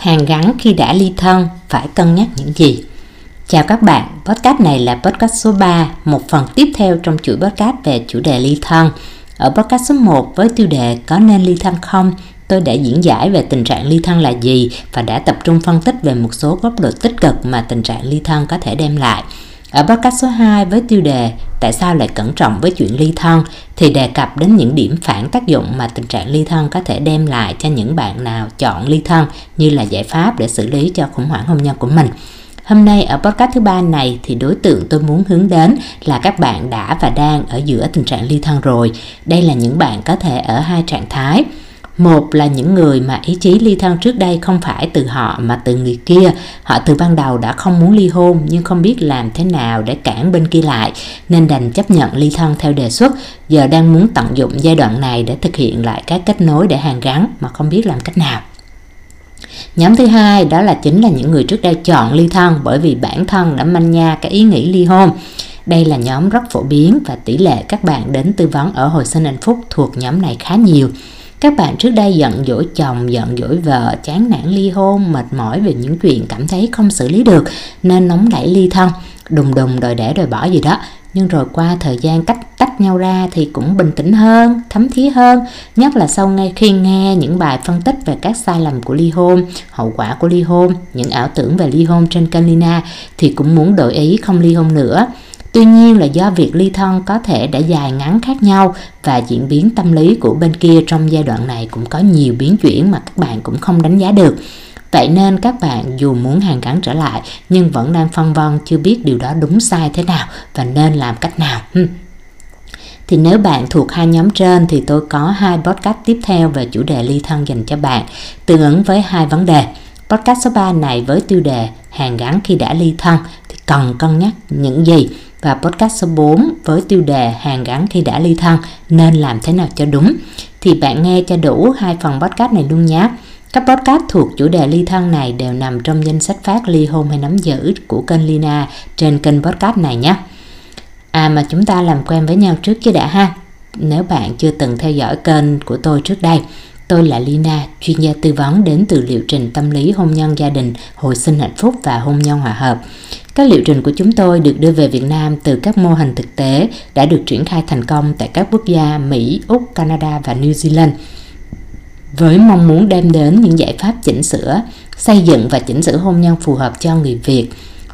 Hàng gắn khi đã ly thân phải cân nhắc những gì? Chào các bạn, podcast này là podcast số 3, một phần tiếp theo trong chuỗi podcast về chủ đề ly thân. Ở podcast số 1 với tiêu đề có nên ly thân không, tôi đã diễn giải về tình trạng ly thân là gì và đã tập trung phân tích về một số góc độ tích cực mà tình trạng ly thân có thể đem lại. Ở podcast số 2 với tiêu đề Tại sao lại cẩn trọng với chuyện ly thân thì đề cập đến những điểm phản tác dụng mà tình trạng ly thân có thể đem lại cho những bạn nào chọn ly thân, như là giải pháp để xử lý cho khủng hoảng hôn nhân của mình. Hôm nay ở podcast thứ ba này thì đối tượng tôi muốn hướng đến là các bạn đã và đang ở giữa tình trạng ly thân rồi. Đây là những bạn có thể ở hai trạng thái một là những người mà ý chí ly thân trước đây không phải từ họ mà từ người kia họ từ ban đầu đã không muốn ly hôn, nhưng không biết làm thế nào để cản bên kia lại, nên đành chấp nhận ly thân theo đề xuất giờ đang muốn tận dụng giai đoạn này để thực hiện lại các kết nối để hàn gắn, mà không biết làm cách nào Nhóm thứ hai, đó là chính là những người trước đây chọn ly thân bởi vì bản thân đã manh nha cái ý nghĩ ly hôn. Đây là nhóm rất phổ biến và tỷ lệ các bạn đến tư vấn ở hồi sinh hạnh phúc thuộc nhóm này khá nhiều. Các bạn trước đây giận dỗi chồng, giận dỗi vợ, chán nản ly hôn, mệt mỏi về những chuyện cảm thấy không xử lý được nên nóng nảy ly thân, đùng đùng đòi để đòi bỏ gì đó. Nhưng rồi qua thời gian cách tách nhau ra thì cũng bình tĩnh hơn, thấm thía hơn, nhất là sau ngay khi nghe những bài phân tích về các sai lầm của ly hôn, hậu quả của ly hôn, những ảo tưởng về ly hôn trên kênh Lina thì cũng muốn đổi ý không ly hôn nữa. Tuy nhiên là do việc ly thân có thể đã dài ngắn khác nhau và diễn biến tâm lý của bên kia trong giai đoạn này cũng có nhiều biến chuyển mà các bạn cũng không đánh giá được. Vậy nên các bạn dù muốn hàn gắn trở lại nhưng vẫn đang phân vân chưa biết điều đó đúng sai thế nào và nên làm cách nào. Thì nếu bạn thuộc hai nhóm trên thì tôi có hai podcast tiếp theo về chủ đề ly thân dành cho bạn, tương ứng với hai vấn đề. Podcast số 3 này với tiêu đề hàn gắn khi đã ly thân thì cần cân nhắc những gì và podcast số 4 với tiêu đề hàng gắn khi đã ly thân nên làm thế nào cho đúng thì bạn nghe cho đủ hai phần podcast này luôn nhé. Các podcast thuộc chủ đề ly thân này đều nằm trong danh sách phát ly hôn hay nắm giữ của kênh Lina trên kênh podcast này nhé. À mà chúng ta làm quen với nhau trước chứ đã ha. Nếu bạn chưa từng theo dõi kênh của tôi trước đây Tôi là Lina, chuyên gia tư vấn đến từ liệu trình tâm lý hôn nhân gia đình, hồi sinh hạnh phúc và hôn nhân hòa hợp. Các liệu trình của chúng tôi được đưa về Việt Nam từ các mô hình thực tế đã được triển khai thành công tại các quốc gia Mỹ, Úc, Canada và New Zealand với mong muốn đem đến những giải pháp chỉnh sửa, xây dựng và chỉnh sửa hôn nhân phù hợp cho người Việt.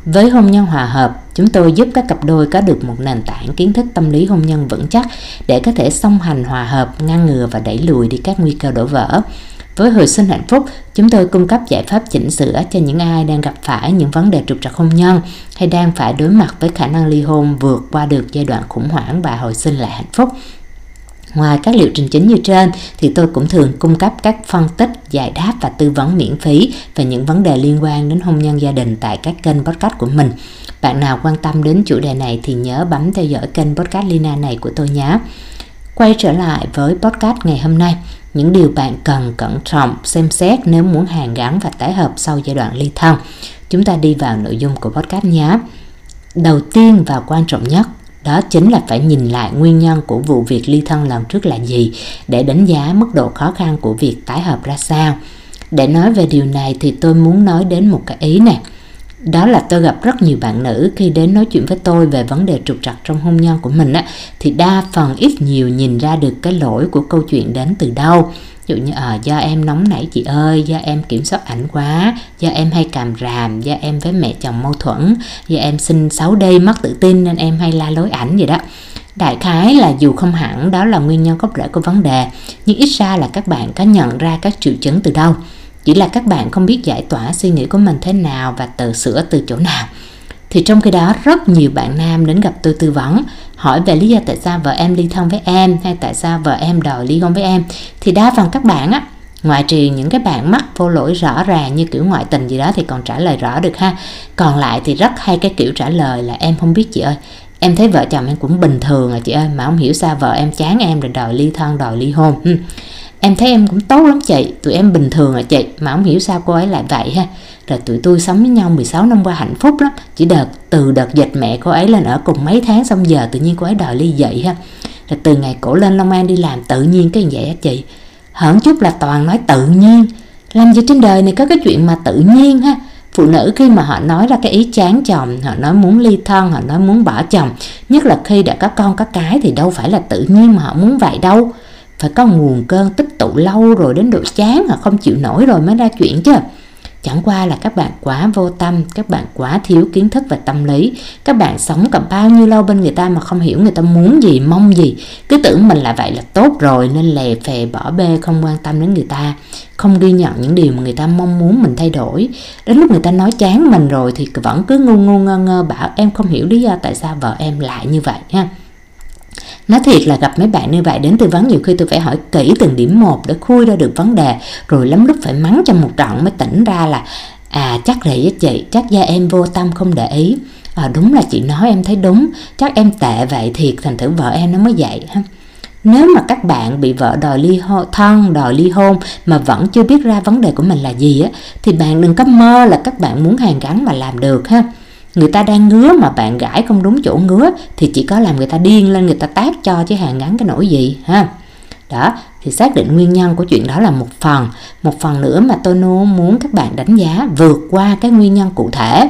Với hôn nhân hòa hợp, chúng tôi giúp các cặp đôi có được một nền tảng kiến thức tâm lý hôn nhân vững chắc để có thể song hành hòa hợp, ngăn ngừa và đẩy lùi đi các nguy cơ đổ vỡ. Với hồi sinh hạnh phúc, chúng tôi cung cấp giải pháp chỉnh sửa cho những ai đang gặp phải những vấn đề trục trặc hôn nhân hay đang phải đối mặt với khả năng ly hôn vượt qua được giai đoạn khủng hoảng và hồi sinh lại hạnh phúc. Ngoài các liệu trình chính như trên thì tôi cũng thường cung cấp các phân tích, giải đáp và tư vấn miễn phí về những vấn đề liên quan đến hôn nhân gia đình tại các kênh podcast của mình. Bạn nào quan tâm đến chủ đề này thì nhớ bấm theo dõi kênh podcast Lina này của tôi nhé. Quay trở lại với podcast ngày hôm nay, những điều bạn cần cẩn trọng, xem xét nếu muốn hàn gắn và tái hợp sau giai đoạn ly thân. Chúng ta đi vào nội dung của podcast nhé. Đầu tiên và quan trọng nhất, đó chính là phải nhìn lại nguyên nhân của vụ việc ly thân lần trước là gì, để đánh giá mức độ khó khăn của việc tái hợp ra sao. Để nói về điều này thì tôi muốn nói đến một cái ý này. Đó là tôi gặp rất nhiều bạn nữ khi đến nói chuyện với tôi về vấn đề trục trặc trong hôn nhân của mình á, thì đa phần ít nhiều nhìn ra được cái lỗi của câu chuyện đến từ đâu. Ví dụ như à, do em nóng nảy chị ơi do em kiểm soát ảnh quá do em hay càm ràm do em với mẹ chồng mâu thuẫn do em sinh xấu đi mất tự tin nên em hay la lối ảnh vậy đó. Đại khái là dù không hẳn đó là nguyên nhân gốc rễ của vấn đề nhưng ít ra là các bạn có nhận ra các triệu chứng từ đâu chỉ là các bạn không biết giải tỏa suy nghĩ của mình thế nào và tự sửa từ chỗ nào. Thì trong khi đó, rất nhiều bạn nam đến gặp tôi tư vấn, hỏi về lý do tại sao vợ em ly thân với em hay tại sao vợ em đòi ly hôn với em. Thì đa phần các bạn á, ngoại trừ những cái bạn mắc vô lỗi rõ ràng như kiểu ngoại tình gì đó thì còn trả lời rõ được ha. Còn lại thì rất hay cái kiểu trả lời là, em không biết chị ơi, em thấy vợ chồng em cũng bình thường à chị ơi, mà không hiểu sao vợ em chán em rồi đòi ly thân, đòi ly hôn em thấy em cũng tốt lắm chị. Tụi em bình thường à chị. Mà không hiểu sao cô ấy lại vậy ha. Rồi tụi tôi sống với nhau 16 năm qua hạnh phúc lắm. Chỉ đợt, từ đợt dịch mẹ cô ấy lên ở cùng mấy tháng, xong giờ tự nhiên cô ấy đòi ly dị ha. Rồi từ ngày cổ lên Long An đi làm, tự nhiên cái vậy á chị. Hởn chút là toàn nói tự nhiên. Làm gì trên đời này có cái chuyện mà tự nhiên ha? Phụ nữ khi mà họ nói ra cái ý chán chồng, họ nói muốn ly thân, họ nói muốn bỏ chồng, nhất là khi đã có con, có cái thì đâu phải là tự nhiên mà họ muốn vậy đâu phải có nguồn cơn tích tụ lâu rồi đến độ chán họ không chịu nổi rồi mới ra chuyện chứ. Chẳng qua là các bạn quá vô tâm, các bạn quá thiếu kiến thức và tâm lý. Các bạn sống cả bao nhiêu lâu bên người ta mà không hiểu người ta muốn gì, mong gì. Cứ tưởng mình là vậy là tốt rồi, nên lè phè bỏ bê, không quan tâm đến người ta. Không ghi nhận những điều mà người ta mong muốn mình thay đổi. Đến lúc người ta nói chán mình rồi thì vẫn cứ ngu ngu ngơ ngơ bảo, em không hiểu lý do tại sao vợ em lại như vậy ha. Nói thiệt là gặp mấy bạn như vậy đến tư vấn nhiều khi tôi phải hỏi kỹ từng điểm một để khui ra được vấn đề rồi lắm lúc phải mắng cho một trận mới tỉnh ra là à chắc là với chị chắc do em vô tâm không để ý. À đúng là chị nói em thấy đúng chắc em tệ vậy thiệt thành thử vợ em nó mới vậy ha. Nếu mà các bạn bị vợ đòi ly hôn, thân, đòi ly hôn mà vẫn chưa biết ra vấn đề của mình là gì á thì bạn đừng có mơ là các bạn muốn hàn gắn mà làm được ha người ta đang ngứa mà bạn gãi không đúng chỗ ngứa thì chỉ có làm người ta điên lên, người ta tác cho chứ hàng ngắn cái nỗi gì, ha? Đó, thì xác định nguyên nhân của chuyện đó là một phần. Một phần nữa mà tôi muốn các bạn đánh giá vượt qua cái nguyên nhân cụ thể.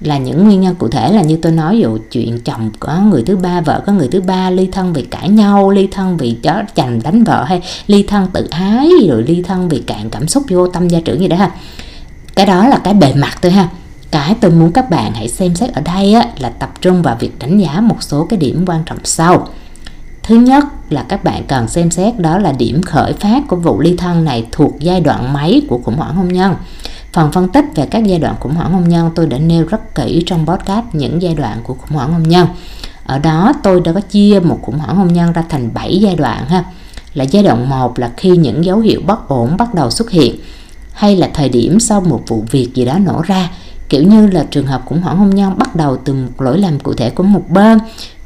Là những nguyên nhân cụ thể là như tôi nói dụ chuyện chồng có người thứ ba, vợ có người thứ ba, ly thân vì cãi nhau, ly thân vì chó chành đánh vợ hay ly thân tự ái, rồi ly thân vì cạn cảm xúc vô tâm gia trưởng gì đó ha. Cái đó là cái bề mặt thôi ha cái tôi muốn các bạn hãy xem xét ở đây á, là tập trung vào việc đánh giá một số cái điểm quan trọng sau. Thứ nhất là các bạn cần xem xét đó là điểm khởi phát của vụ ly thân này thuộc giai đoạn mấy của khủng hoảng hôn nhân. Phần phân tích về các giai đoạn khủng hoảng hôn nhân tôi đã nêu rất kỹ trong podcast những giai đoạn của khủng hoảng hôn nhân. Ở đó tôi đã có chia một khủng hoảng hôn nhân ra thành 7 giai đoạn ha. Là giai đoạn 1 là khi những dấu hiệu bất ổn bắt đầu xuất hiện hay là thời điểm sau một vụ việc gì đó nổ ra kiểu như là trường hợp khủng hoảng hôn nhân bắt đầu từ một lỗi lầm cụ thể của một bên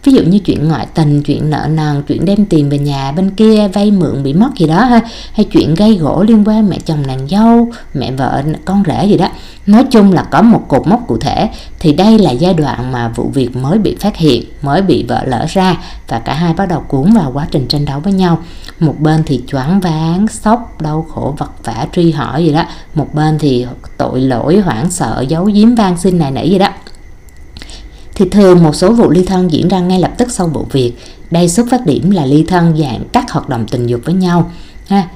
ví dụ như chuyện ngoại tình, chuyện nợ nần, chuyện đem tiền về nhà bên kia, vay mượn bị mất gì đó ha, hay chuyện gây gỗ liên quan mẹ chồng nàng dâu, mẹ vợ, con rể gì đó. Nói chung là có một cột mốc cụ thể, thì đây là giai đoạn mà vụ việc mới bị phát hiện, mới bị vợ lỡ ra, và cả hai bắt đầu cuốn vào quá trình tranh đấu với nhau. Một bên thì choáng váng, sốc, đau khổ vật vả, truy hỏi gì đó. Một bên thì tội lỗi, hoảng sợ, giấu giếm, van xin này nỉ gì đó thì thường một số vụ ly thân diễn ra ngay lập tức sau vụ việc. Đây xuất phát điểm là ly thân dạng các hoạt động tình dục với nhau, ha.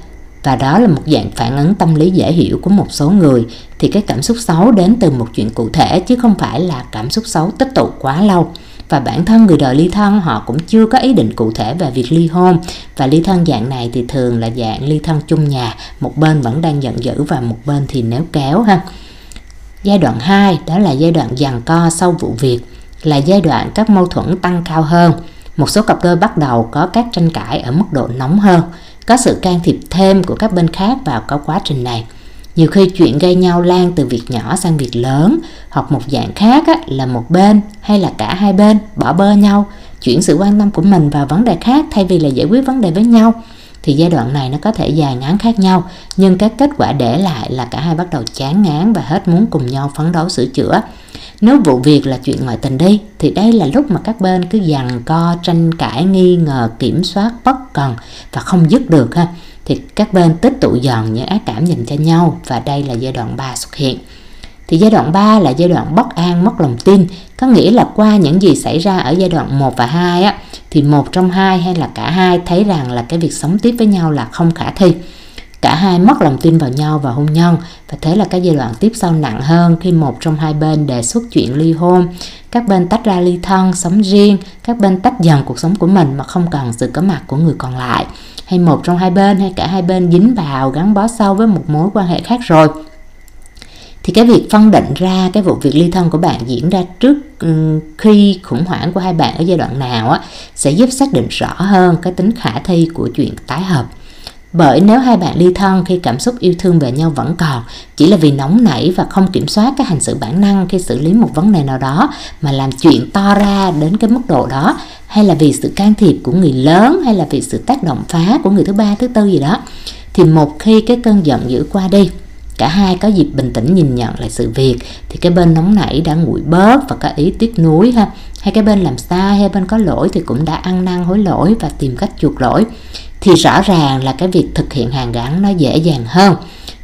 Và đó là một dạng phản ứng tâm lý dễ hiểu của một số người. Thì cái cảm xúc xấu đến từ một chuyện cụ thể, chứ không phải là cảm xúc xấu tích tụ quá lâu. Và bản thân người đời ly thân, họ cũng chưa có ý định cụ thể về việc ly hôn. Và ly thân dạng này thì thường là dạng ly thân chung nhà. Một bên vẫn đang giận dữ và một bên thì néo kéo, ha. Giai đoạn 2 đó là giai đoạn giằng co sau vụ việc là giai đoạn các mâu thuẫn tăng cao hơn. Một số cặp đôi bắt đầu có các tranh cãi ở mức độ nóng hơn có sự can thiệp thêm của các bên khác vào các quá trình này. Nhiều khi chuyện gây nhau lan từ việc nhỏ sang việc lớn hoặc một dạng khác á, là một bên hay là cả hai bên bỏ bơ nhau chuyển sự quan tâm của mình vào vấn đề khác thay vì là giải quyết vấn đề với nhau thì giai đoạn này nó có thể dài ngắn khác nhau, nhưng các kết quả để lại là cả hai bắt đầu chán ngán và hết muốn cùng nhau phấn đấu sửa chữa. Nếu vụ việc là chuyện ngoại tình đi, thì đây là lúc mà các bên cứ giằng co, tranh cãi, nghi ngờ, kiểm soát bất cần và không dứt được ha. Thì các bên tích tụ dần những ác cảm dành cho nhau và đây là giai đoạn 3 xuất hiện thì giai đoạn 3 là giai đoạn bất an, mất lòng tin, có nghĩa là qua những gì xảy ra ở giai đoạn 1 và 2 á thì một trong hai hay là cả hai thấy rằng là cái việc sống tiếp với nhau là không khả thi. Cả hai mất lòng tin vào nhau và hôn nhân. Và thế là cái giai đoạn tiếp sau nặng hơn khi một trong hai bên đề xuất chuyện ly hôn, các bên tách ra ly thân, sống riêng, các bên tách dần cuộc sống của mình mà không cần sự có mặt của người còn lại. Hay một trong hai bên hay cả hai bên dính vào gắn bó sâu với một mối quan hệ khác rồi thì cái việc phân định ra cái vụ việc ly thân của bạn diễn ra trước ừ, khi khủng hoảng của hai bạn ở giai đoạn nào á, sẽ giúp xác định rõ hơn cái tính khả thi của chuyện tái hợp. Bởi nếu hai bạn ly thân khi cảm xúc yêu thương về nhau vẫn còn, chỉ là vì nóng nảy và không kiểm soát cái hành xử bản năng khi xử lý một vấn đề nào đó mà làm chuyện to ra đến cái mức độ đó, hay là vì sự can thiệp của người lớn, hay là vì sự tác động phá của người thứ ba, thứ tư gì đó, thì một khi cái cơn giận dữ qua đi cả hai có dịp bình tĩnh nhìn nhận lại sự việc, thì cái bên nóng nảy đã nguội bớt và có ý tiếc nuối ha. Hay cái bên làm sai, hay bên có lỗi thì cũng đã ăn năn hối lỗi và tìm cách chuộc lỗi. Thì rõ ràng là cái việc thực hiện hàng gắn nó dễ dàng hơn.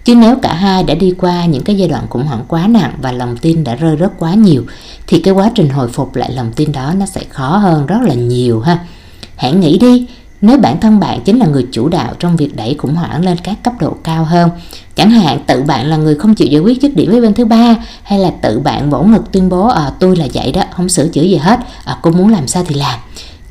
Chứ nếu cả hai đã đi qua những cái giai đoạn khủng hoảng quá nặng và lòng tin đã rơi rớt quá nhiều, thì cái quá trình hồi phục lại lòng tin đó nó sẽ khó hơn rất là nhiều ha. Hãy nghĩ đi nếu bản thân bạn chính là người chủ đạo trong việc đẩy khủng hoảng lên các cấp độ cao hơn chẳng hạn tự bạn là người không chịu giải quyết dứt điểm với bên thứ ba hay là tự bạn vỗ ngực tuyên bố à, tôi là vậy đó không sửa chữa gì hết à, cô muốn làm sao thì làm.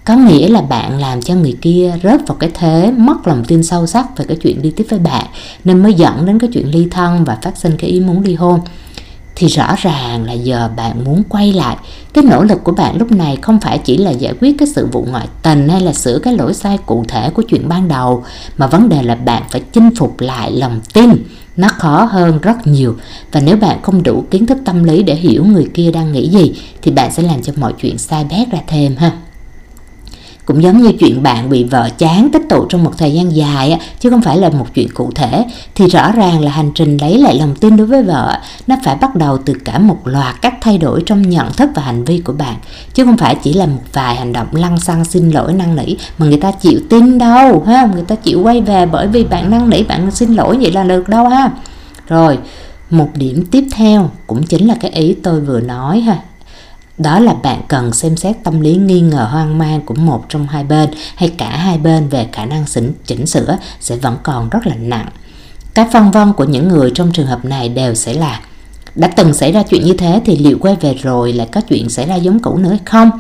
Có nghĩa là bạn làm cho người kia rớt vào cái thế mất lòng tin sâu sắc về cái chuyện đi tiếp với bạn nên mới dẫn đến cái chuyện ly thân và phát sinh cái ý muốn ly hôn thì rõ ràng là giờ bạn muốn quay lại, cái nỗ lực của bạn lúc này không phải chỉ là giải quyết cái sự vụ ngoại tình hay là sửa cái lỗi sai cụ thể của chuyện ban đầu, mà vấn đề là bạn phải chinh phục lại lòng tin. Nó khó hơn rất nhiều. Và nếu bạn không đủ kiến thức tâm lý để hiểu người kia đang nghĩ gì, thì bạn sẽ làm cho mọi chuyện sai bét ra thêm ha cũng giống như chuyện bạn bị vợ chán tích tụ trong một thời gian dài chứ không phải là một chuyện cụ thể, thì rõ ràng là hành trình lấy lại lòng tin đối với vợ, nó phải bắt đầu từ cả một loạt các thay đổi trong nhận thức và hành vi của bạn, chứ không phải chỉ là một vài hành động lăng xăng xin lỗi, năn nỉ mà người ta chịu tin đâu, ha? Người ta chịu quay về bởi vì bạn năn nỉ, bạn xin lỗi vậy là được đâu, ha? Rồi, một điểm tiếp theo cũng chính là cái ý tôi vừa nói, ha? Đó là bạn cần xem xét tâm lý nghi ngờ hoang mang của một trong hai bên hay cả hai bên về khả năng chỉnh, chỉnh sửa sẽ vẫn còn rất là nặng. Các phân vân của những người trong trường hợp này đều sẽ là đã từng xảy ra chuyện như thế thì liệu quay về rồi lại có chuyện xảy ra giống cũ nữa hay không?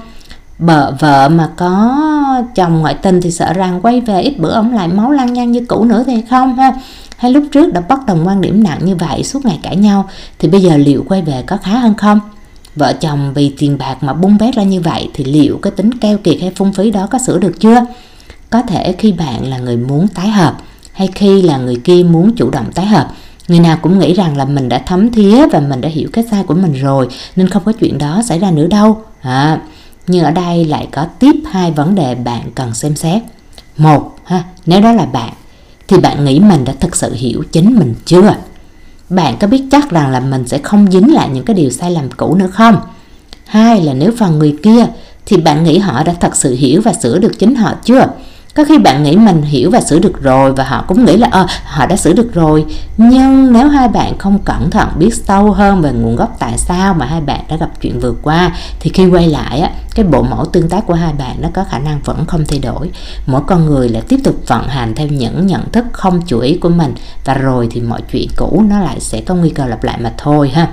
Bợ vợ mà có chồng ngoại tình thì sợ rằng quay về ít bữa ông lại máu lăng nhang như cũ nữa thì không ha? Hay lúc trước đã bất đồng quan điểm nặng như vậy suốt ngày cãi nhau thì bây giờ liệu quay về có khá hơn không? Vợ chồng vì tiền bạc mà bung bét ra như vậy thì liệu cái tính keo kiệt hay phung phí đó có sửa được chưa? Có thể khi bạn là người muốn tái hợp hay khi là người kia muốn chủ động tái hợp Người nào cũng nghĩ rằng là mình đã thấm thía và mình đã hiểu cái sai của mình rồi nên không có chuyện đó xảy ra nữa đâu. À, nhưng ở đây lại có tiếp hai vấn đề bạn cần xem xét. Một, ha, nếu đó là bạn thì bạn nghĩ mình đã thực sự hiểu chính mình chưa? Bạn có biết chắc rằng là mình sẽ không dính lại những cái điều sai lầm cũ nữa không? Hai là nếu phần người kia, thì bạn nghĩ họ đã thật sự hiểu và sửa được chính họ chưa? Có khi bạn nghĩ mình hiểu và sửa được rồi và họ cũng nghĩ là ờ họ đã sửa được rồi. Nhưng nếu hai bạn không cẩn thận biết sâu hơn về nguồn gốc tại sao mà hai bạn đã gặp chuyện vừa qua, thì khi quay lại á, cái bộ mẫu tương tác của hai bạn nó có khả năng vẫn không thay đổi. Mỗi con người là tiếp tục vận hành theo những nhận thức không chủ ý của mình và rồi thì mọi chuyện cũ nó lại sẽ có nguy cơ lặp lại mà thôi ha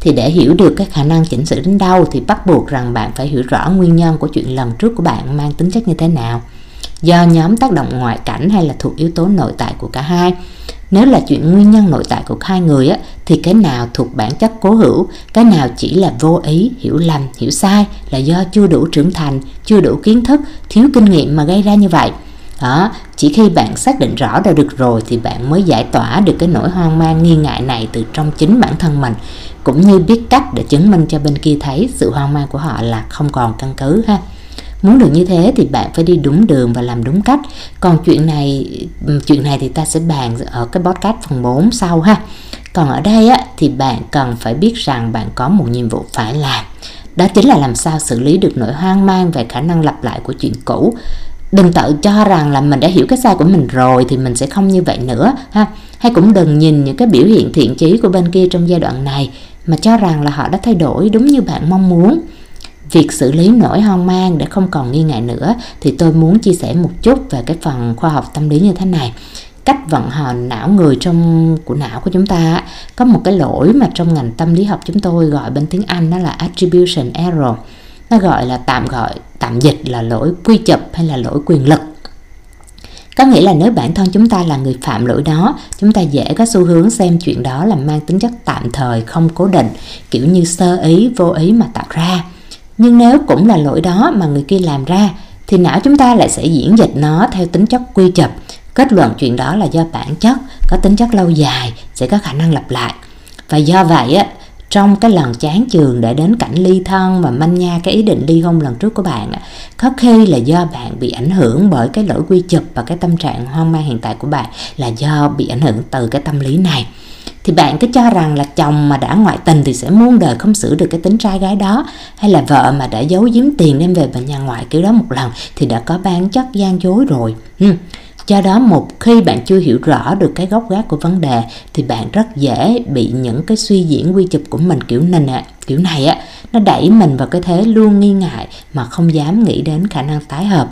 thì để hiểu được cái khả năng chỉnh sửa đến đâu thì bắt buộc rằng bạn phải hiểu rõ nguyên nhân của chuyện lần trước của bạn mang tính chất như thế nào. Do nhóm tác động ngoại cảnh hay là thuộc yếu tố nội tại của cả hai. Nếu là chuyện nguyên nhân nội tại của hai người á, thì cái nào thuộc bản chất cố hữu cái nào chỉ là vô ý hiểu lầm hiểu sai là do chưa đủ trưởng thành chưa đủ kiến thức thiếu kinh nghiệm mà gây ra như vậy đó chỉ khi bạn xác định rõ ra được rồi thì bạn mới giải tỏa được cái nỗi hoang mang nghi ngại này từ trong chính bản thân mình cũng như biết cách để chứng minh cho bên kia thấy sự hoang mang của họ là không còn căn cứ ha. Muốn được như thế thì bạn phải đi đúng đường và làm đúng cách. Còn chuyện này ừ, chuyện này thì ta sẽ bàn ở cái podcast phần 4 sau ha. Còn ở đây á, thì bạn cần phải biết rằng bạn có một nhiệm vụ phải làm. Đó chính là làm sao xử lý được nỗi hoang mang về khả năng lặp lại của chuyện cũ đừng tự cho rằng là mình đã hiểu cái sai của mình rồi thì mình sẽ không như vậy nữa, ha. Hay cũng đừng nhìn những cái biểu hiện thiện chí của bên kia trong giai đoạn này mà cho rằng là họ đã thay đổi đúng như bạn mong muốn. Việc xử lý nỗi hoang mang để không còn nghi ngại nữa thì tôi muốn chia sẻ một chút về cái phần khoa học tâm lý như thế này. Cách vận hành não người trong, của não của chúng ta có một cái lỗi mà trong ngành tâm lý học chúng tôi gọi bên tiếng Anh đó là attribution error nó gọi là tạm gọi, tạm dịch là lỗi quy chụp hay là lỗi quyền lực. Có nghĩa là nếu bản thân chúng ta là người phạm lỗi đó, chúng ta dễ có xu hướng xem chuyện đó là mang tính chất tạm thời, không cố định, kiểu như sơ ý, vô ý mà tạo ra. Nhưng nếu cũng là lỗi đó mà người kia làm ra, thì não chúng ta lại sẽ diễn dịch nó theo tính chất quy chụp. Kết luận chuyện đó là do bản chất, có tính chất lâu dài, sẽ có khả năng lặp lại. Và do vậy á trong cái lần chán trường để đến cảnh ly thân và manh nha cái ý định ly hôn lần trước của bạn có khi là do bạn bị ảnh hưởng bởi cái lỗi quy chụp và cái tâm trạng hoang mang hiện tại của bạn là do bị ảnh hưởng từ cái tâm lý này thì bạn cứ cho rằng là chồng mà đã ngoại tình thì sẽ muôn đời không xử được cái tính trai gái đó, hay là vợ mà đã giấu giếm tiền đem về bà nhà ngoại kiểu đó một lần thì đã có bán chất gian dối rồi hmm. Do đó một khi bạn chưa hiểu rõ được cái gốc gác của vấn đề thì bạn rất dễ bị những cái suy diễn quy chụp của mình kiểu này nè, kiểu này á nó đẩy mình vào cái thế luôn nghi ngại mà không dám nghĩ đến khả năng tái hợp.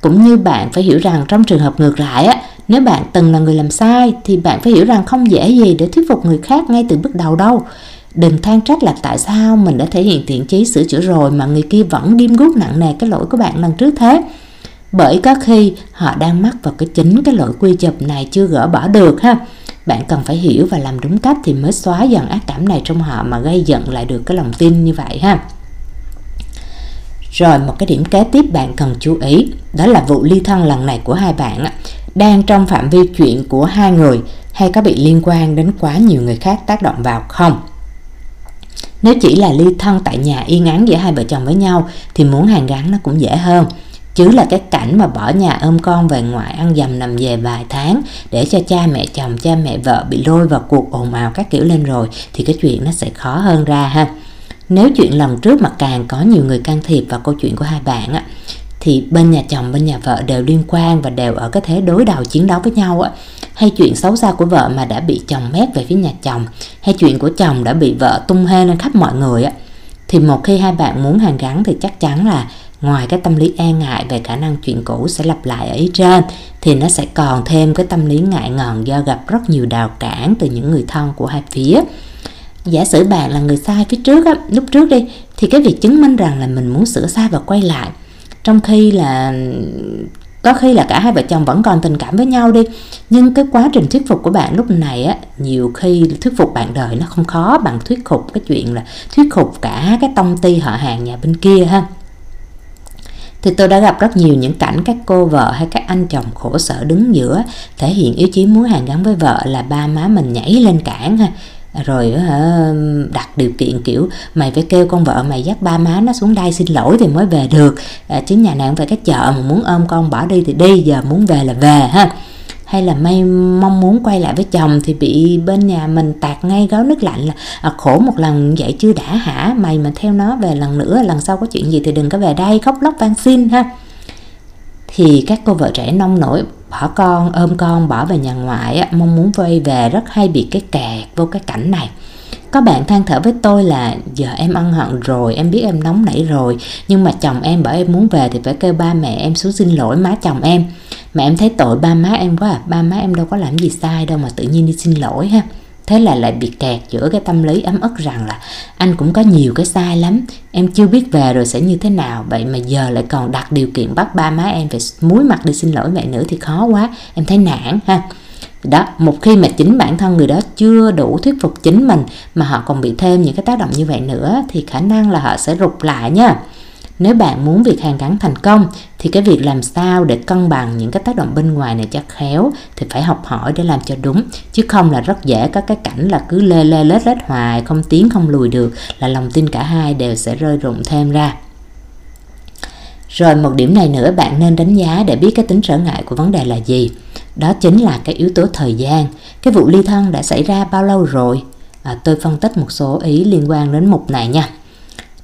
Cũng như bạn phải hiểu rằng trong trường hợp ngược lại á, nếu bạn từng là người làm sai thì bạn phải hiểu rằng không dễ gì để thuyết phục người khác ngay từ bước đầu đâu. Đừng than trách là tại sao mình đã thể hiện thiện chí sửa chữa rồi mà người kia vẫn điêm gút nặng nề cái lỗi của bạn lần trước thế bởi có khi họ đang mắc vào cái chính cái lỗi quy chụp này chưa gỡ bỏ được ha. Bạn cần phải hiểu và làm đúng cách thì mới xóa dần ác cảm này trong họ mà gây giận lại được cái lòng tin như vậy ha. Rồi một cái điểm kế tiếp bạn cần chú ý, đó là vụ ly thân lần này của hai bạn đang trong phạm vi chuyện của hai người hay có bị liên quan đến quá nhiều người khác tác động vào không? Nếu chỉ là ly thân tại nhà yên ắng giữa hai vợ chồng với nhau thì muốn hàn gắn nó cũng dễ hơn chứ là cái cảnh mà bỏ nhà ôm con về ngoại ăn dầm nằm về vài tháng để cho cha mẹ chồng, cha mẹ vợ bị lôi vào cuộc ồn ào các kiểu lên rồi thì cái chuyện nó sẽ khó hơn ra ha. Nếu chuyện lần trước mà càng có nhiều người can thiệp vào câu chuyện của hai bạn á, thì bên nhà chồng, bên nhà vợ đều liên quan và đều ở cái thế đối đầu chiến đấu với nhau á. Hay chuyện xấu xa của vợ mà đã bị chồng mét về phía nhà chồng, hay chuyện của chồng đã bị vợ tung hê lên khắp mọi người á. Thì một khi hai bạn muốn hàn gắn thì chắc chắn là ngoài cái tâm lý e ngại về khả năng chuyện cũ sẽ lặp lại ở ý trên thì nó sẽ còn thêm cái tâm lý ngại ngần do gặp rất nhiều đào cản từ những người thân của hai phía. Giả sử bạn là người sai phía trước á, lúc trước đi thì cái việc chứng minh rằng là mình muốn sửa sai và quay lại trong khi là có khi là cả hai vợ chồng vẫn còn tình cảm với nhau đi nhưng cái quá trình thuyết phục của bạn lúc này á nhiều khi thuyết phục bạn đời nó không khó bằng thuyết phục cái chuyện là thuyết phục cả cái tông ty họ hàng nhà bên kia ha thì tôi đã gặp rất nhiều những cảnh các cô vợ hay các anh chồng khổ sở đứng giữa, thể hiện ý chí muốn hàn gắn với vợ là ba má mình nhảy lên cản ha. Rồi ờ, đặt điều kiện kiểu, mày phải kêu con vợ mày dắt ba má nó xuống đây xin lỗi thì mới về được. Ờ, Chứ nhà nàng phải cái chợ mà muốn ôm con bỏ đi thì đi, giờ muốn về là về ha hay là may mong muốn quay lại với chồng thì bị bên nhà mình tạt ngay gáo nước lạnh là à, khổ một lần. Vậy chưa đã hả? Mày mà theo nó về lần nữa lần sau có chuyện gì thì đừng có về đây khóc lóc van xin ha. Thì các cô vợ trẻ nông nổi bỏ con ôm con bỏ về nhà ngoại mong muốn quay về rất hay bị cái kẹt vô cái cảnh này có bạn than thở với tôi là, giờ em ân hận rồi, em biết em nóng nảy rồi. Nhưng mà chồng em bảo em muốn về thì phải kêu ba mẹ em xuống xin lỗi má chồng em. Mà em thấy tội ba má em quá à. Ba má em đâu có làm gì sai đâu mà tự nhiên đi xin lỗi ha. Thế là lại bị kẹt giữa cái tâm lý ấm ức rằng là anh cũng có nhiều cái sai lắm. Em chưa biết về rồi sẽ như thế nào. Vậy mà giờ lại còn đặt điều kiện bắt ba má em phải muối mặt đi xin lỗi mẹ nữa thì khó quá. Em thấy nản ha đó, một khi mà chính bản thân người đó chưa đủ thuyết phục chính mình mà họ còn bị thêm những cái tác động như vậy nữa, thì khả năng là họ sẽ rụt lại nha. Nếu bạn muốn việc hàn gắn thành công, thì cái việc làm sao để cân bằng những cái tác động bên ngoài này cho khéo thì phải học hỏi để làm cho đúng, chứ không là rất dễ có cái cảnh là cứ lê lê lết lết hoài, không tiến không lùi được, là lòng tin cả hai đều sẽ rơi rụng thêm ra rồi một điểm này nữa bạn nên đánh giá để biết cái tính trở ngại của vấn đề là gì. Đó chính là cái yếu tố thời gian. Cái vụ ly thân đã xảy ra bao lâu rồi? À, tôi phân tích một số ý liên quan đến mục này nha.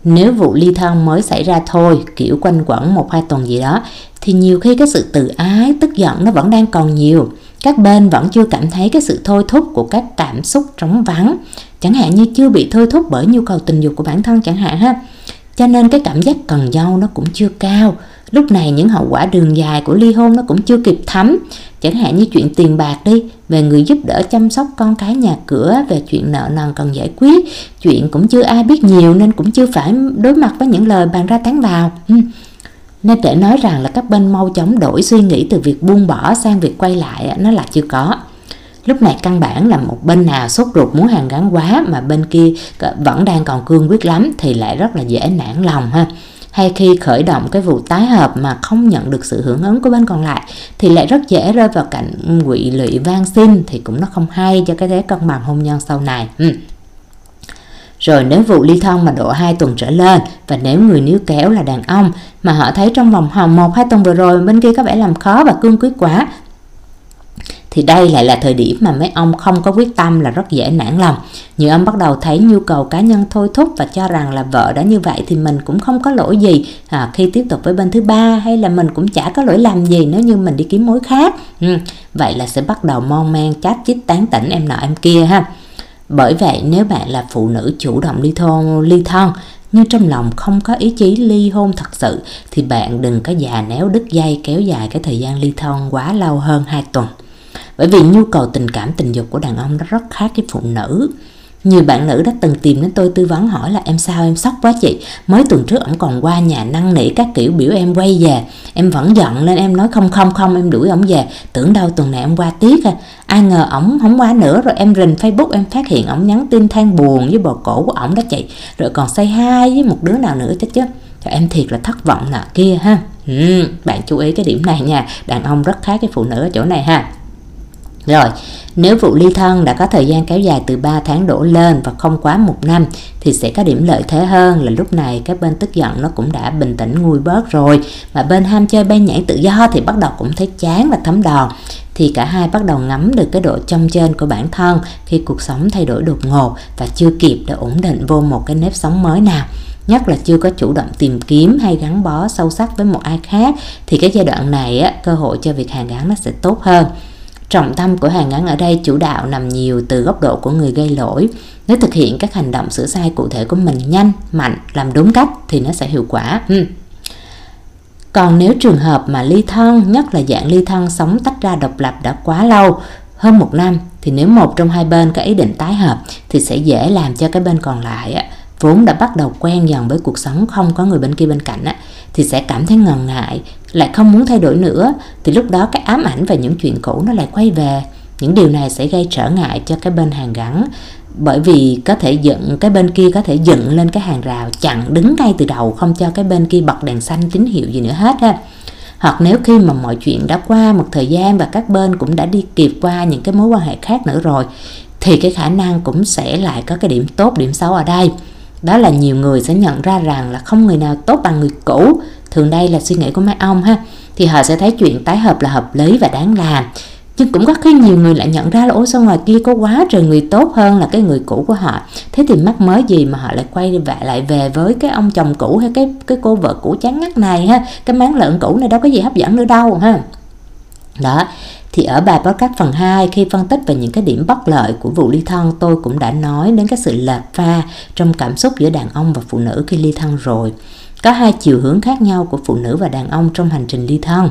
Nếu vụ ly thân mới xảy ra thôi kiểu quanh quẩn một hai tuần gì đó thì nhiều khi cái sự tự ái tức giận nó vẫn đang còn nhiều. Các bên vẫn chưa cảm thấy cái sự thôi thúc của các cảm xúc trống vắng. Chẳng hạn như chưa bị thôi thúc bởi nhu cầu tình dục của bản thân chẳng hạn ha cho nên cái cảm giác cần nhau nó cũng chưa cao. Lúc này những hậu quả đường dài của ly hôn nó cũng chưa kịp thấm. Chẳng hạn như chuyện tiền bạc đi, về người giúp đỡ chăm sóc con cái nhà cửa, về chuyện nợ nần cần giải quyết. Chuyện cũng chưa ai biết nhiều nên cũng chưa phải đối mặt với những lời bàn ra tán vào. Ừ. Nên để nói rằng là các bên mau chóng đổi suy nghĩ từ việc buông bỏ sang việc quay lại nó là chưa có lúc này căn bản là một bên nào sốt ruột muốn hàng gắn quá mà bên kia vẫn đang còn cương quyết lắm thì lại rất là dễ nản lòng ha hay khi khởi động cái vụ tái hợp mà không nhận được sự hưởng ứng của bên còn lại thì lại rất dễ rơi vào cảnh quỵ lụy van xin thì cũng nó không hay cho cái thế cân bằng hôn nhân sau này ừ. Rồi nếu vụ ly thân mà độ 2 tuần trở lên và nếu người níu kéo là đàn ông mà họ thấy trong vòng hồng 1 2 tuần vừa rồi bên kia có vẻ làm khó và cương quyết quá thì đây lại là thời điểm mà mấy ông không có quyết tâm là rất dễ nản lòng. Nhiều ông bắt đầu thấy nhu cầu cá nhân thôi thúc và cho rằng là vợ đã như vậy thì mình cũng không có lỗi gì. À, khi tiếp tục với bên thứ ba hay là mình cũng chả có lỗi làm gì nếu như mình đi kiếm mối khác. Ừ, vậy là sẽ bắt đầu mon man chát chít tán tỉnh em nọ em kia ha. Bởi vậy nếu bạn là phụ nữ chủ động ly thôn ly thân nhưng trong lòng không có ý chí ly hôn thật sự thì bạn đừng có già néo đứt dây kéo dài cái thời gian ly thân quá lâu hơn 2 tuần. Bởi vì nhu cầu tình cảm tình dục của đàn ông nó rất khác với phụ nữ. Nhiều bạn nữ đã từng tìm đến tôi tư vấn hỏi là em sao em sốc quá chị? Mới tuần trước ổng còn qua nhà năn nỉ các kiểu biểu em quay về Em vẫn giận nên em nói không không không em đuổi ổng về. Tưởng đâu tuần này em qua tiếc à. Ai ngờ ổng không qua nữa rồi em rình Facebook em phát hiện ổng nhắn tin than buồn với bồ cổ của ổng đó chị. Rồi còn say hai với một đứa nào nữa chứ chứ. Cho em thiệt là thất vọng nè kia ha. Ừ, Bạn chú ý cái điểm này nha. Đàn ông rất khác cái phụ nữ ở chỗ này ha rồi, nếu vụ ly thân đã có thời gian kéo dài từ 3 tháng đổ lên và không quá một năm thì sẽ có điểm lợi thế hơn là lúc này các bên tức giận nó cũng đã bình tĩnh nguôi bớt rồi. Mà bên ham chơi bay nhảy tự do thì bắt đầu cũng thấy chán và thấm đòn. Thì cả hai bắt đầu ngắm được cái độ trong trên của bản thân khi cuộc sống thay đổi đột ngột và chưa kịp để ổn định vô một cái nếp sống mới nào. Nhất là chưa có chủ động tìm kiếm hay gắn bó sâu sắc với một ai khác thì cái giai đoạn này á, cơ hội cho việc hàn gắn nó sẽ tốt hơn. Trọng tâm của hàng ngắn ở đây chủ đạo nằm nhiều từ góc độ của người gây lỗi. Nếu thực hiện các hành động sửa sai cụ thể của mình nhanh, mạnh, làm đúng cách thì nó sẽ hiệu quả. Ừ. Còn nếu trường hợp mà ly thân, nhất là dạng ly thân sống tách ra độc lập đã quá lâu, hơn một năm, thì nếu một trong hai bên có ý định tái hợp thì sẽ dễ làm cho cái bên còn lại vốn đã bắt đầu quen dần với cuộc sống không có người bên kia bên cạnh á, thì sẽ cảm thấy ngần ngại lại không muốn thay đổi nữa. Thì lúc đó cái ám ảnh về những chuyện cũ nó lại quay về. Những điều này sẽ gây trở ngại cho cái bên hàng gắn bởi vì có thể dựng cái bên kia có thể dựng lên cái hàng rào chặn đứng ngay từ đầu không cho cái bên kia bật đèn xanh tín hiệu gì nữa hết ha. Hoặc nếu khi mà mọi chuyện đã qua một thời gian và các bên cũng đã đi kịp qua những cái mối quan hệ khác nữa rồi thì cái khả năng cũng sẽ lại có cái điểm tốt điểm xấu ở đây đó là nhiều người sẽ nhận ra rằng là không người nào tốt bằng người cũ. Thường đây là suy nghĩ của mấy ông ha. Thì họ sẽ thấy chuyện tái hợp là hợp lý và đáng làm. Nhưng cũng có khi nhiều người lại nhận ra là ôi sao ngoài kia có quá trời người tốt hơn là cái người cũ của họ? Thế thì mắc mới gì mà họ lại quay về, lại về với cái ông chồng cũ hay cái cái cô vợ cũ chán ngắt này ha? Cái máng lợn cũ này đâu có gì hấp dẫn nữa đâu ha. Đó thì ở bài podcast phần 2 khi phân tích về những cái điểm bất lợi của vụ ly thân tôi cũng đã nói đến cái sự lệch pha trong cảm xúc giữa đàn ông và phụ nữ khi ly thân rồi. Có hai chiều hướng khác nhau của phụ nữ và đàn ông trong hành trình ly thân.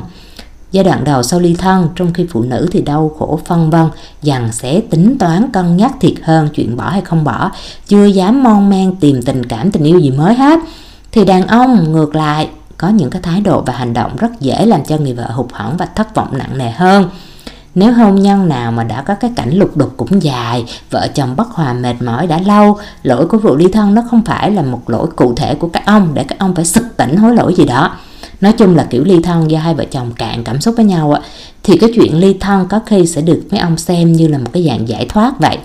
Giai đoạn đầu sau ly thân, trong khi phụ nữ thì đau khổ phân vân, dần sẽ tính toán cân nhắc thiệt hơn chuyện bỏ hay không bỏ, chưa dám mon men tìm tình cảm tình yêu gì mới hết. Thì đàn ông ngược lại có những cái thái độ và hành động rất dễ làm cho người vợ hụt hẫng và thất vọng nặng nề hơn. Nếu hôn nhân nào mà đã có cái cảnh lục đục cũng dài, vợ chồng bất hòa mệt mỏi đã lâu, lỗi của vụ ly thân nó không phải là một lỗi cụ thể của các ông để các ông phải sực tỉnh hối lỗi gì đó. Nói chung là kiểu ly thân do hai vợ chồng cạn cảm xúc với nhau á, thì cái chuyện ly thân có khi sẽ được mấy ông xem như là một cái dạng giải thoát vậy.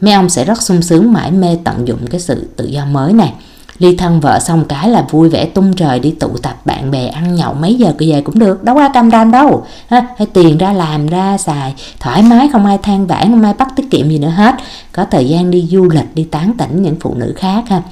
Mấy ông sẽ rất sung sướng mãi mê tận dụng cái sự tự do mới này ly thân vợ xong cái là vui vẻ tung trời đi tụ tập bạn bè ăn nhậu mấy giờ cứ về cũng được, đâu có cam đoan đâu. Ha, hay tiền ra làm, ra xài, thoải mái, không ai than vãn, không ai bắt tiết kiệm gì nữa hết. Có thời gian đi du lịch, đi tán tỉnh những phụ nữ khác ha.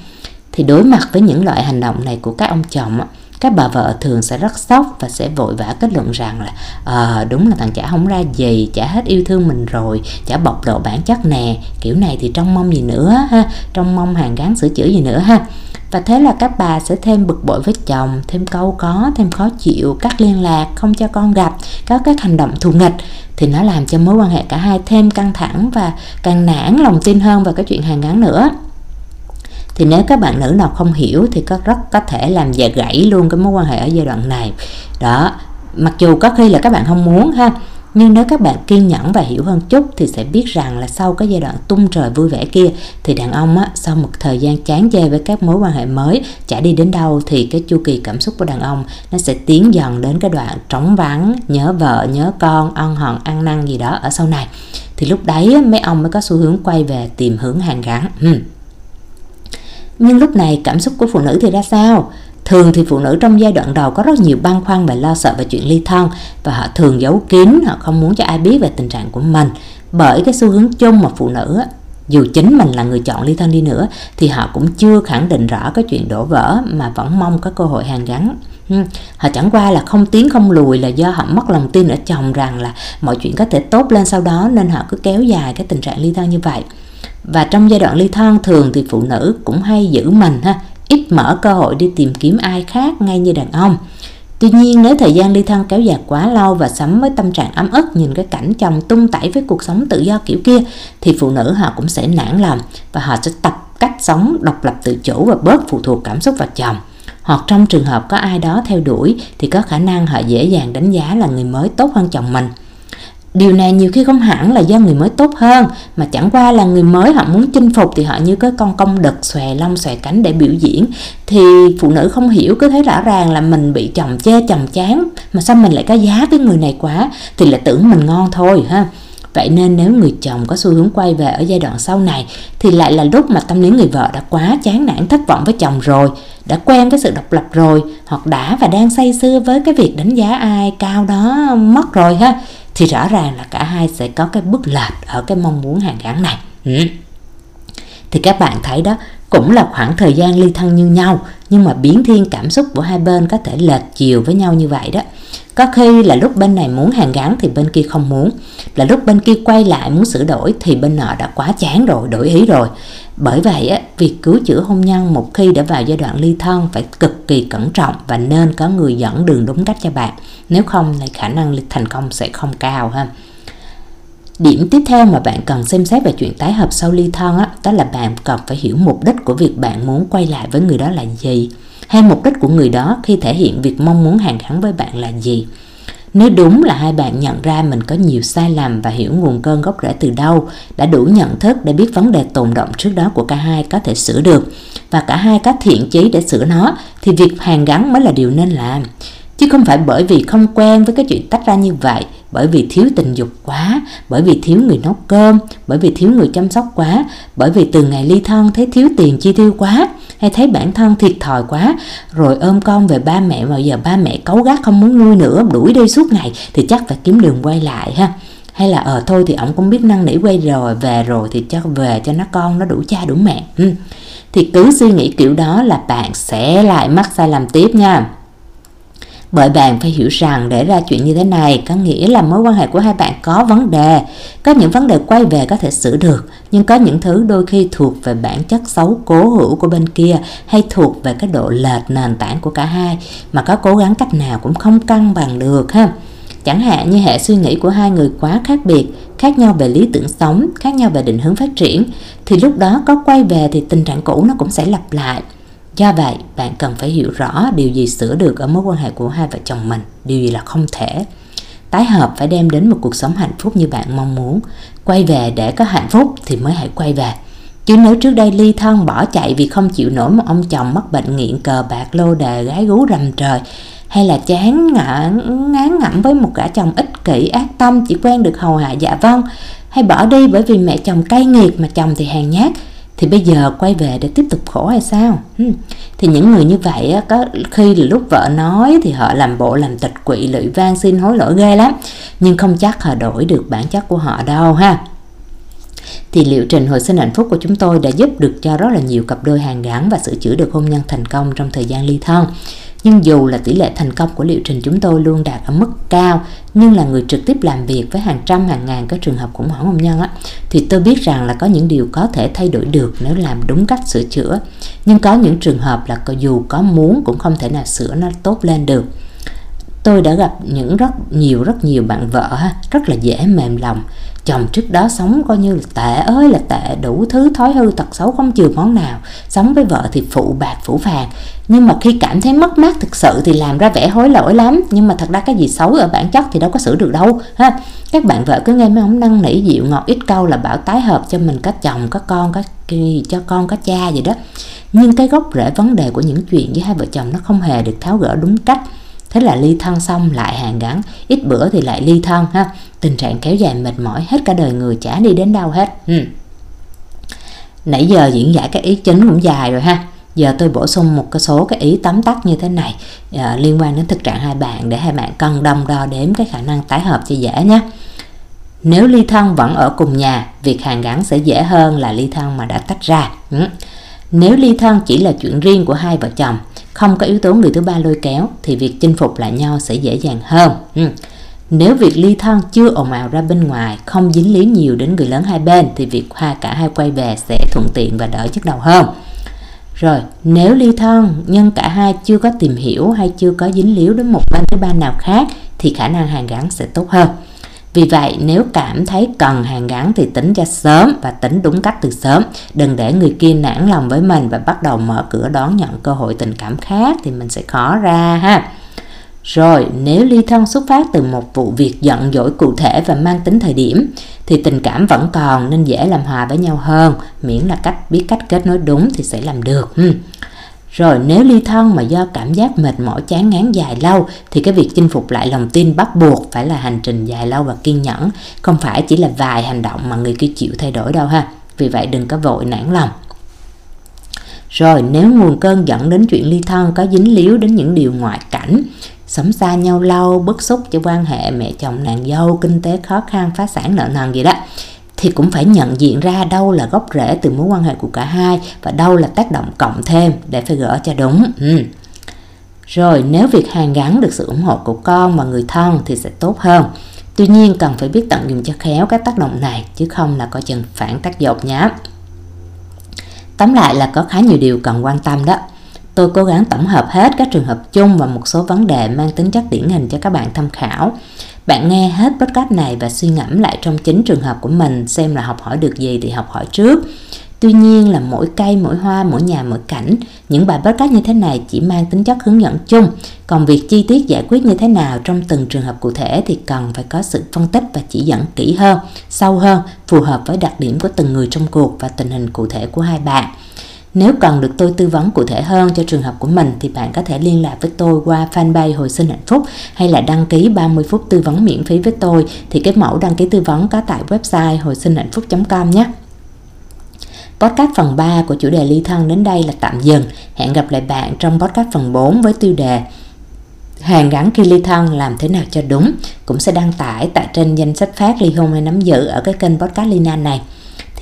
Thì đối mặt với những loại hành động này của các ông chồng các bà vợ thường sẽ rất sốc và sẽ vội vã kết luận rằng là à, đúng là thằng chả không ra gì chả hết yêu thương mình rồi chả bộc lộ bản chất nè. Kiểu này thì trong mong gì nữa ha trong mong hàng gắn sửa chữa gì nữa ha. Và thế là các bà sẽ thêm bực bội với chồng thêm câu có thêm khó chịu cắt liên lạc không cho con gặp có các hành động thù nghịch. Thì nó làm cho mối quan hệ cả hai thêm căng thẳng và càng nản lòng tin hơn vào cái chuyện hàng gắn nữa thì nếu các bạn nữ nào không hiểu thì có rất có thể làm dè gãy luôn cái mối quan hệ ở giai đoạn này. Đó mặc dù có khi là các bạn không muốn ha nhưng nếu các bạn kiên nhẫn và hiểu hơn chút thì sẽ biết rằng là sau cái giai đoạn tung trời vui vẻ kia thì đàn ông á, sau một thời gian chán chê với các mối quan hệ mới chả đi đến đâu thì cái chu kỳ cảm xúc của đàn ông nó sẽ tiến dần đến cái đoạn trống vắng nhớ vợ nhớ con ân hận ăn năn gì đó ở sau này. Thì lúc đấy mấy ông mới có xu hướng quay về tìm hướng hàng gắn. Ừ nhưng lúc này cảm xúc của phụ nữ thì ra sao? Thường thì phụ nữ trong giai đoạn đầu có rất nhiều băn khoăn và lo sợ về chuyện ly thân và họ thường giấu kín, họ không muốn cho ai biết về tình trạng của mình. Bởi cái xu hướng chung mà phụ nữ dù chính mình là người chọn ly thân đi nữa thì họ cũng chưa khẳng định rõ cái chuyện đổ vỡ mà vẫn mong có cơ hội hàn gắn. Họ chẳng qua là không tiến không lùi là do họ mất lòng tin ở chồng rằng là mọi chuyện có thể tốt lên sau đó nên họ cứ kéo dài cái tình trạng ly thân như vậy và trong giai đoạn ly thân, thường thì phụ nữ cũng hay giữ mình ha, ít mở cơ hội đi tìm kiếm ai khác ngay như đàn ông Tuy nhiên, nếu thời gian ly thân kéo dài quá lâu và sắm với tâm trạng ấm ức, nhìn cái cảnh chồng tung tẩy với cuộc sống tự do kiểu kia, thì phụ nữ họ cũng sẽ nản lòng và họ sẽ tập cách sống, độc lập tự chủ và bớt phụ thuộc cảm xúc vào chồng. Hoặc trong trường hợp có ai đó theo đuổi, thì có khả năng họ dễ dàng đánh giá là người mới tốt hơn chồng mình. Điều này nhiều khi không hẳn là do người mới tốt hơn mà chẳng qua là người mới họ muốn chinh phục thì họ như cái con công đực xòe lông xòe cánh để biểu diễn. Thì phụ nữ không hiểu cứ thấy rõ ràng là mình bị chồng chê chồng chán mà sao mình lại có giá với người này quá? Thì lại tưởng mình ngon thôi ha. Vậy nên nếu người chồng có xu hướng quay về ở giai đoạn sau này thì lại là lúc mà tâm lý người vợ đã quá chán nản thất vọng với chồng rồi, đã quen cái sự độc lập rồi, hoặc đã và đang say sưa với cái việc đánh giá ai cao đó mất rồi ha thì rõ ràng là cả hai sẽ có cái bước lệch ở cái mong muốn hàng gắn này ừ. thì các bạn thấy đó cũng là khoảng thời gian ly thân như nhau nhưng mà biến thiên cảm xúc của hai bên có thể lệch chiều với nhau như vậy đó. Có khi là lúc bên này muốn hàn gắn thì bên kia không muốn. Là lúc bên kia quay lại muốn sửa đổi thì bên nọ đã quá chán rồi đổi ý rồi. Bởi vậy á, việc cứu chữa hôn nhân một khi đã vào giai đoạn ly thân phải cực kỳ cẩn trọng và nên có người dẫn đường đúng cách cho bạn. Nếu không thì khả năng thành công sẽ không cao ha. Điểm tiếp theo mà bạn cần xem xét về chuyện tái hợp sau ly thân á, đó là bạn cần phải hiểu mục đích của việc bạn muốn quay lại với người đó là gì hay mục đích của người đó khi thể hiện việc mong muốn hàng gắn với bạn là gì. Nếu đúng là hai bạn nhận ra mình có nhiều sai lầm và hiểu nguồn cơn gốc rễ từ đâu, đã đủ nhận thức để biết vấn đề tồn động trước đó của cả hai có thể sửa được và cả hai có thiện chí để sửa nó thì việc hàn gắn mới là điều nên làm chứ không phải bởi vì không quen với cái chuyện tách ra như vậy, bởi vì thiếu tình dục quá, bởi vì thiếu người nấu cơm, bởi vì thiếu người chăm sóc quá, bởi vì từ ngày ly thân thấy thiếu tiền chi tiêu quá, hay thấy bản thân thiệt thòi quá, rồi ôm con về ba mẹ, mà giờ ba mẹ cấu gắt không muốn nuôi nữa, đuổi đi suốt ngày, thì chắc phải kiếm đường quay lại ha. Hay là ờ thôi thì ổng cũng biết năn nỉ quay rồi, về rồi thì cho về cho nó con, nó đủ cha, đủ mẹ. Ừ. thì cứ suy nghĩ kiểu đó là bạn sẽ lại mắc sai lầm tiếp nha bởi bạn phải hiểu rằng để ra chuyện như thế này có nghĩa là mối quan hệ của hai bạn có vấn đề. Có những vấn đề quay về có thể sửa được, nhưng có những thứ đôi khi thuộc về bản chất xấu cố hữu của bên kia hay thuộc về cái độ lệch nền tảng của cả hai mà có cố gắng cách nào cũng không cân bằng được ha. Chẳng hạn như hệ suy nghĩ của hai người quá khác biệt, khác nhau về lý tưởng sống, khác nhau về định hướng phát triển, thì lúc đó có quay về thì tình trạng cũ nó cũng sẽ lặp lại Do vậy, bạn cần phải hiểu rõ điều gì sửa được ở mối quan hệ của hai vợ chồng mình, điều gì là không thể. Tái hợp phải đem đến một cuộc sống hạnh phúc như bạn mong muốn. Quay về để có hạnh phúc thì mới hãy quay về. Chứ nếu trước đây ly thân bỏ chạy vì không chịu nổi một ông chồng mắc bệnh nghiện cờ bạc lô đề gái gú rầm trời hay là chán ngã ngán ngẩm với một gã chồng ích kỷ ác tâm chỉ quen được hầu hạ dạ vâng hay bỏ đi bởi vì mẹ chồng cay nghiệt mà chồng thì hèn nhát thì bây giờ quay về để tiếp tục khổ hay sao? Ừ. thì những người như vậy có khi là lúc vợ nói thì họ làm bộ làm tịch quỵ, lụy van, xin hối lỗi ghê lắm. Nhưng không chắc họ đổi được bản chất của họ đâu ha. Thì liệu trình hồi sinh hạnh phúc của chúng tôi đã giúp được cho rất là nhiều cặp đôi hàng gắn và sửa chữa được hôn nhân thành công trong thời gian ly thân? Nhưng dù là tỷ lệ thành công của liệu trình chúng tôi luôn đạt ở mức cao nhưng là người trực tiếp làm việc với hàng trăm hàng ngàn các trường hợp khủng hoảng hôn nhân á, thì tôi biết rằng là có những điều có thể thay đổi được nếu làm đúng cách sửa chữa. Nhưng có những trường hợp là dù có muốn cũng không thể nào sửa nó tốt lên được. Tôi đã gặp những rất nhiều rất nhiều bạn vợ rất là dễ mềm lòng chồng trước đó sống coi như là tệ ơi, là tệ đủ thứ, thói hư tật xấu, không chừa món nào. Sống với vợ thì phụ bạc, phủ phàng. Nhưng mà khi cảm thấy mất mát thực sự thì làm ra vẻ hối lỗi lắm. Nhưng mà thật ra cái gì xấu ở bản chất thì đâu có sửa được đâu, ha. Các bạn vợ cứ nghe mấy ông năn nỉ dịu ngọt, ít câu là bảo tái hợp cho mình có chồng, có con, có cho con, có cha gì đó. Nhưng cái gốc rễ vấn đề của những chuyện với hai vợ chồng nó không hề được tháo gỡ đúng cách thế là ly thân xong lại hàng gắn. Ít bữa thì lại ly thân ha. Tình trạng kéo dài mệt mỏi hết cả đời người chả đi đến đâu hết. Ừ. nãy giờ diễn giải các ý chính cũng dài rồi ha. Giờ tôi bổ sung một cái số cái ý tóm tắt như thế này à, liên quan đến thực trạng hai bạn để hai bạn cân đong đo đếm cái khả năng tái hợp cho dễ nhé. Nếu ly thân vẫn ở cùng nhà việc hàng gắn sẽ dễ hơn là ly thân mà đã tách ra. Ừ. nếu ly thân chỉ là chuyện riêng của hai vợ chồng không có yếu tố người thứ ba lôi kéo thì việc chinh phục lại nhau sẽ dễ dàng hơn ừ. Nếu việc ly thân chưa ồn ào ra bên ngoài, không dính líu nhiều đến người lớn hai bên thì việc hai cả hai quay về sẽ thuận tiện và đỡ nhức đầu hơn. Rồi, nếu ly thân nhưng cả hai chưa có tìm hiểu hay chưa có dính líu đến một bên thứ ba nào khác thì khả năng hàng gắn sẽ tốt hơn. Vì vậy, nếu cảm thấy cần hàng gắn thì tính ra sớm và tính đúng cách từ sớm. Đừng để người kia nản lòng với mình và bắt đầu mở cửa đón nhận cơ hội tình cảm khác thì mình sẽ khó ra ha. Rồi, nếu ly thân xuất phát từ một vụ việc giận dỗi cụ thể và mang tính thời điểm, thì tình cảm vẫn còn nên dễ làm hòa với nhau hơn, miễn là cách biết cách kết nối đúng thì sẽ làm được. Rồi nếu ly thân mà do cảm giác mệt mỏi chán ngán dài lâu thì cái việc chinh phục lại lòng tin bắt buộc phải là hành trình dài lâu và kiên nhẫn, không phải chỉ là vài hành động mà người kia chịu thay đổi đâu ha. Vì vậy đừng có vội nản lòng. Rồi nếu nguồn cơn dẫn đến chuyện ly thân có dính líu đến những điều ngoại cảnh sống xa nhau lâu bức xúc cho quan hệ mẹ chồng nàng dâu kinh tế khó khăn phá sản nợ nần gì đó thì cũng phải nhận diện ra đâu là gốc rễ từ mối quan hệ của cả hai và đâu là tác động cộng thêm để phải gỡ cho đúng ừ. rồi, nếu việc hàn gắn được sự ủng hộ của con và người thân thì sẽ tốt hơn tuy nhiên, cần phải biết tận dụng cho khéo các tác động này, chứ không là coi chừng phản tác dụng nhé tóm lại là có khá nhiều điều cần quan tâm đó Tôi cố gắng tổng hợp hết các trường hợp chung và một số vấn đề mang tính chất điển hình cho các bạn tham khảo. Bạn nghe hết podcast này và suy ngẫm lại trong chính trường hợp của mình xem là học hỏi được gì thì học hỏi trước. Tuy nhiên là mỗi cây, mỗi hoa, mỗi nhà, mỗi cảnh, những bài podcast như thế này chỉ mang tính chất hướng dẫn chung. Còn việc chi tiết giải quyết như thế nào trong từng trường hợp cụ thể thì cần phải có sự phân tích và chỉ dẫn kỹ hơn, sâu hơn, phù hợp với đặc điểm của từng người trong cuộc và tình hình cụ thể của hai bạn. Nếu cần được tôi tư vấn cụ thể hơn cho trường hợp của mình, thì bạn có thể liên lạc với tôi qua fanpage Hồi sinh hạnh phúc hay là đăng ký 30 phút tư vấn miễn phí với tôi thì cái mẫu đăng ký tư vấn có tại website hồi sinh hạnh phúc.com nhé. Podcast phần 3 của chủ đề ly thân đến đây là tạm dừng. Hẹn gặp lại bạn trong podcast phần 4 với tiêu đề hàng gắn khi ly thân làm thế nào cho đúng, cũng sẽ đăng tải tại trên danh sách phát ly hôn hay nắm giữ ở cái kênh podcast Lina này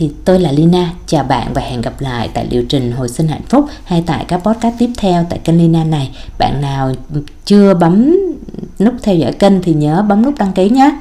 thì tôi là Lina, chào bạn và hẹn gặp lại tại liệu trình hồi sinh hạnh phúc hay tại các podcast tiếp theo tại kênh Lina này. Bạn nào chưa bấm nút theo dõi kênh thì nhớ bấm nút đăng ký nhé.